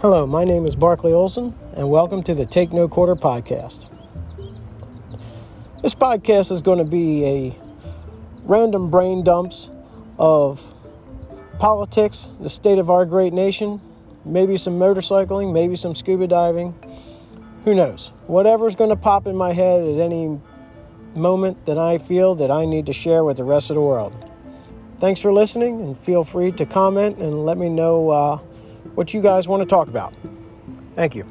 Hello, my name is Barkley Olson, and welcome to the Take No Quarter podcast. This podcast is going to be a random brain dumps of politics, the state of our great nation, maybe some motorcycling, maybe some scuba diving. Who knows? Whatever's going to pop in my head at any moment that I feel that I need to share with the rest of the world. Thanks for listening, and feel free to comment and let me know. Uh, what you guys want to talk about. Thank you.